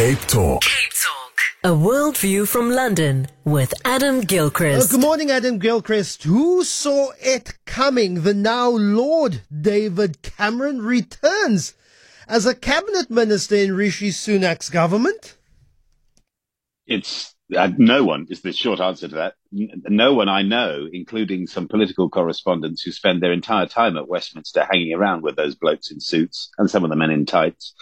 Cape Talk. Cape Talk. A world view from London with Adam Gilchrist. Uh, good morning, Adam Gilchrist. Who saw it coming? The now Lord David Cameron returns as a cabinet minister in Rishi Sunak's government. It's uh, no one is the short answer to that. No one I know, including some political correspondents who spend their entire time at Westminster hanging around with those blokes in suits and some of the men in tights.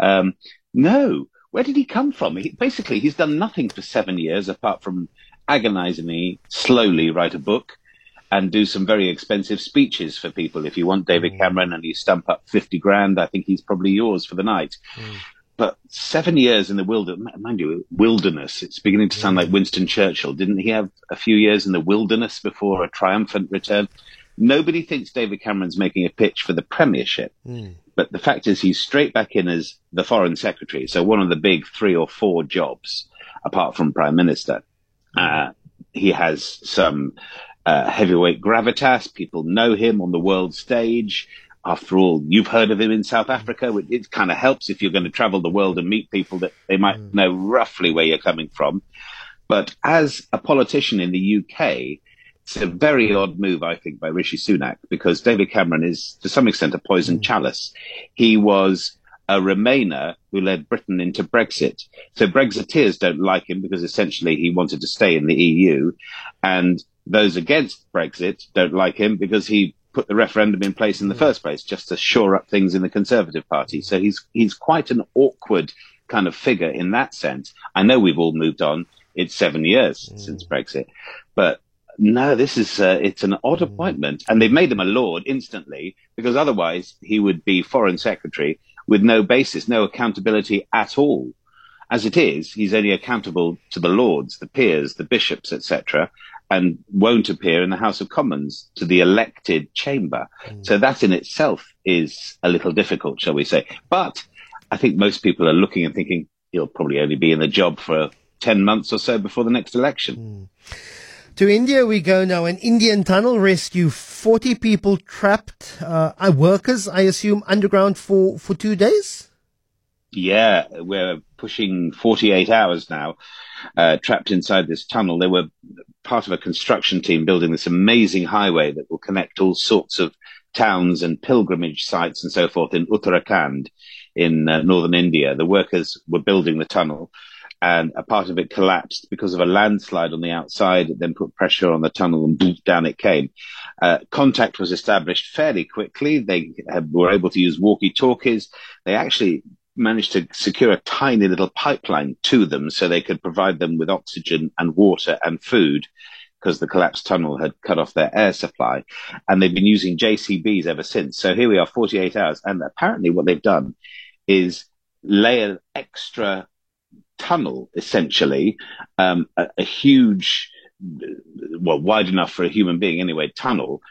Um, no, where did he come from? He, basically, he's done nothing for seven years apart from agonizingly, slowly write a book and do some very expensive speeches for people. If you want David mm. Cameron and you stump up 50 grand, I think he's probably yours for the night. Mm. But seven years in the wilderness, mind you, wilderness, it's beginning to sound like Winston Churchill. Didn't he have a few years in the wilderness before a triumphant return? Nobody thinks David Cameron's making a pitch for the premiership. Mm. But the fact is, he's straight back in as the foreign secretary. So one of the big three or four jobs, apart from prime minister. Uh, he has some uh, heavyweight gravitas. People know him on the world stage. After all, you've heard of him in South Africa. It, it kind of helps if you're going to travel the world and meet people that they might mm. know roughly where you're coming from. But as a politician in the UK, it's a very odd move, I think, by Rishi Sunak because David Cameron is, to some extent, a poison mm. chalice. He was a Remainer who led Britain into Brexit. So Brexiteers don't like him because essentially he wanted to stay in the EU. And those against Brexit don't like him because he put the referendum in place in the mm. first place just to shore up things in the Conservative Party. So he's, he's quite an awkward kind of figure in that sense. I know we've all moved on. It's seven years mm. since Brexit, but no, this is uh, it's an odd hmm. appointment, and they've made him a lord instantly because otherwise he would be foreign secretary with no basis, no accountability at all. As it is, he's only accountable to the lords, the peers, the bishops, etc., and won't appear in the House of Commons to the elected chamber. Mm. So that in itself is a little difficult, shall we say? But I think most people are looking and thinking he'll probably only be in the job for 10 months or so before the next election. Mm. To India we go now. An Indian tunnel rescue 40 people trapped, uh, workers, I assume, underground for, for two days? Yeah, we're pushing 48 hours now, uh, trapped inside this tunnel. They were part of a construction team building this amazing highway that will connect all sorts of towns and pilgrimage sites and so forth in Uttarakhand in uh, northern India. The workers were building the tunnel and a part of it collapsed because of a landslide on the outside. It then put pressure on the tunnel and boom, down it came. Uh, contact was established fairly quickly. They have, were able to use walkie talkies. They actually managed to secure a tiny little pipeline to them so they could provide them with oxygen and water and food because the collapsed tunnel had cut off their air supply. And they've been using JCBs ever since. So here we are, 48 hours. And apparently what they've done is lay an extra tunnel, essentially, um, a, a, huge, well, wide enough for a human being anyway, tunnel,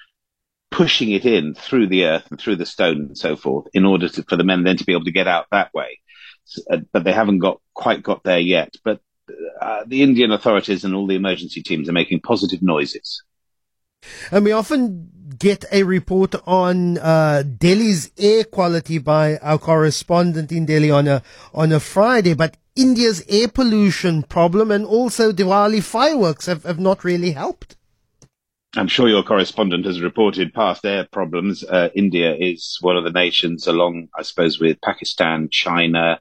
pushing it in through the earth and through the stone and so forth, in order to, for the men then to be able to get out that way. So, uh, but they haven't got quite got there yet. But uh, the Indian authorities and all the emergency teams are making positive noises. And we often get a report on uh, Delhi's air quality by our correspondent in Delhi on a on a Friday, but India's air pollution problem and also Diwali fireworks have, have not really helped. I'm sure your correspondent has reported past air problems. Uh, India is one of the nations, along, I suppose, with Pakistan, China,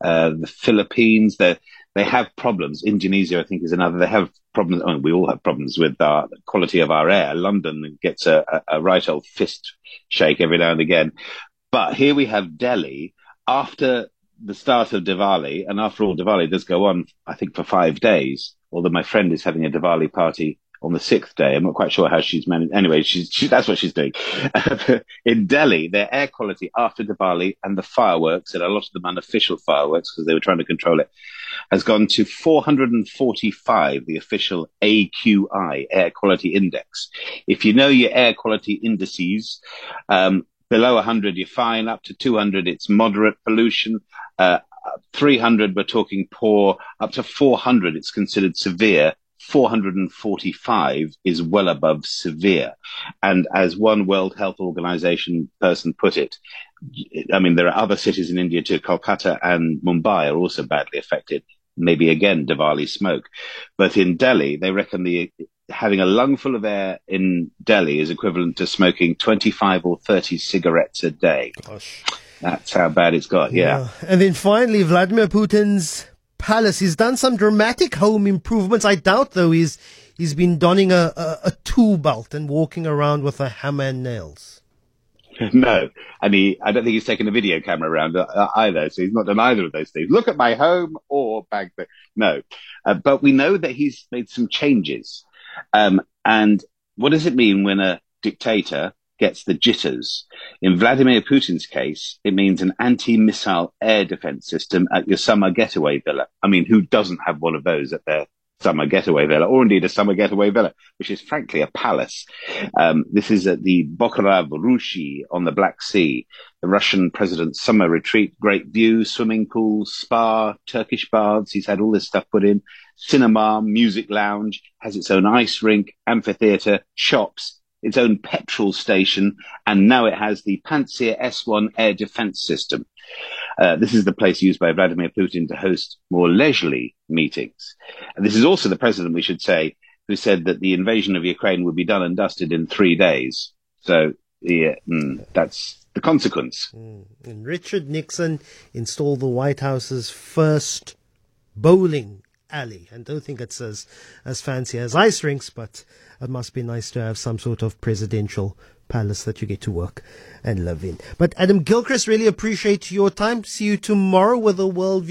uh, the Philippines. They they have problems. Indonesia, I think, is another. They have problems. I mean, we all have problems with the quality of our air. London gets a, a, a right old fist shake every now and again. But here we have Delhi after the start of Diwali, and after all, Diwali does go on, I think, for five days. Although my friend is having a Diwali party on the sixth day. I'm not quite sure how she's managed. Anyway, she's, she, that's what she's doing. in Delhi, their air quality after Diwali and the fireworks, and a lot of them unofficial fireworks because they were trying to control it, has gone to 445, the official AQI, air quality index. If you know your air quality indices, um, below 100, you're fine. Up to 200, it's moderate pollution. Uh, 300, we're talking poor. Up to 400, it's considered severe. 445 is well above severe. And as one World Health Organization person put it, I mean, there are other cities in India too. Kolkata and Mumbai are also badly affected. Maybe again, Diwali smoke. But in Delhi, they reckon the having a lungful of air in Delhi is equivalent to smoking 25 or 30 cigarettes a day. Gosh. That's how bad it's got. Yeah. And then finally, Vladimir Putin's palace. He's done some dramatic home improvements. I doubt, though, he's he's been donning a, a, a tool belt and walking around with a hammer and nails. No, and he, I don't think he's taken a video camera around uh, either. So he's not done either of those things. Look at my home or bag. No, uh, but we know that he's made some changes. Um, and what does it mean when a dictator gets the jitters? In Vladimir Putin's case, it means an anti-missile air defense system at your summer getaway villa. I mean, who doesn't have one of those at their summer getaway villa, or indeed a summer getaway villa, which is frankly a palace. Um, this is at the Bocharov Ruchey on the Black Sea, the Russian president's summer retreat, great view, swimming pool, spa, Turkish baths. He's had all this stuff put in, cinema, music lounge, has its own ice rink, amphitheater, shops, its own petrol station, and now it has the Pantsir S-1 air defense system. Uh, this is the place used by Vladimir Putin to host more leisurely meetings. And this is also the president, we should say, who said that the invasion of Ukraine would be done and dusted in three days. So, yeah, mm, that's the consequence. Mm. And Richard Nixon installed the White House's first bowling alley. And don't think it's as, as fancy as ice rinks, but it must be nice to have some sort of presidential palace that you get to work and live in. But Adam Gilchrist, really appreciate your time. See you tomorrow with a worldview.